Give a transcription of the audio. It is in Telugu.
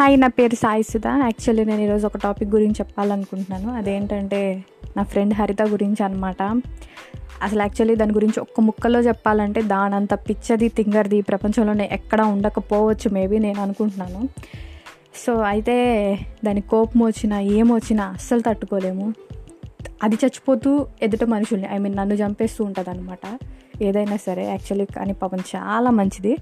హాయ్ నా పేరు సాయి సుధా. యాక్చువల్లీ నేను ఈరోజు ఒక టాపిక్ గురించి చెప్పాలనుకుంటున్నాను. అదేంటంటే నా ఫ్రెండ్ హరిత గురించి అనమాట అసలు యాక్చువల్లీ దాని గురించి ఒక్క ముక్కలో చెప్పాలంటే దానంత పిచ్చది తింగర్ది ప్రపంచంలోనే ఎక్కడా ఉండకపోవచ్చు మేబీ నేను అనుకుంటున్నాను. సో అయితే దాని కోపం వచ్చినా ఏమొచ్చినా అస్సలు తట్టుకోలేము. అది చచ్చిపోతూ ఎదుట మనుషుల్ని ఐ మీన్ నన్ను చంపేస్తూ ఉంటుంది అనమాట ఏదైనా సరే యాక్చువల్లీ కానీ పాపం చాలా మంచిది.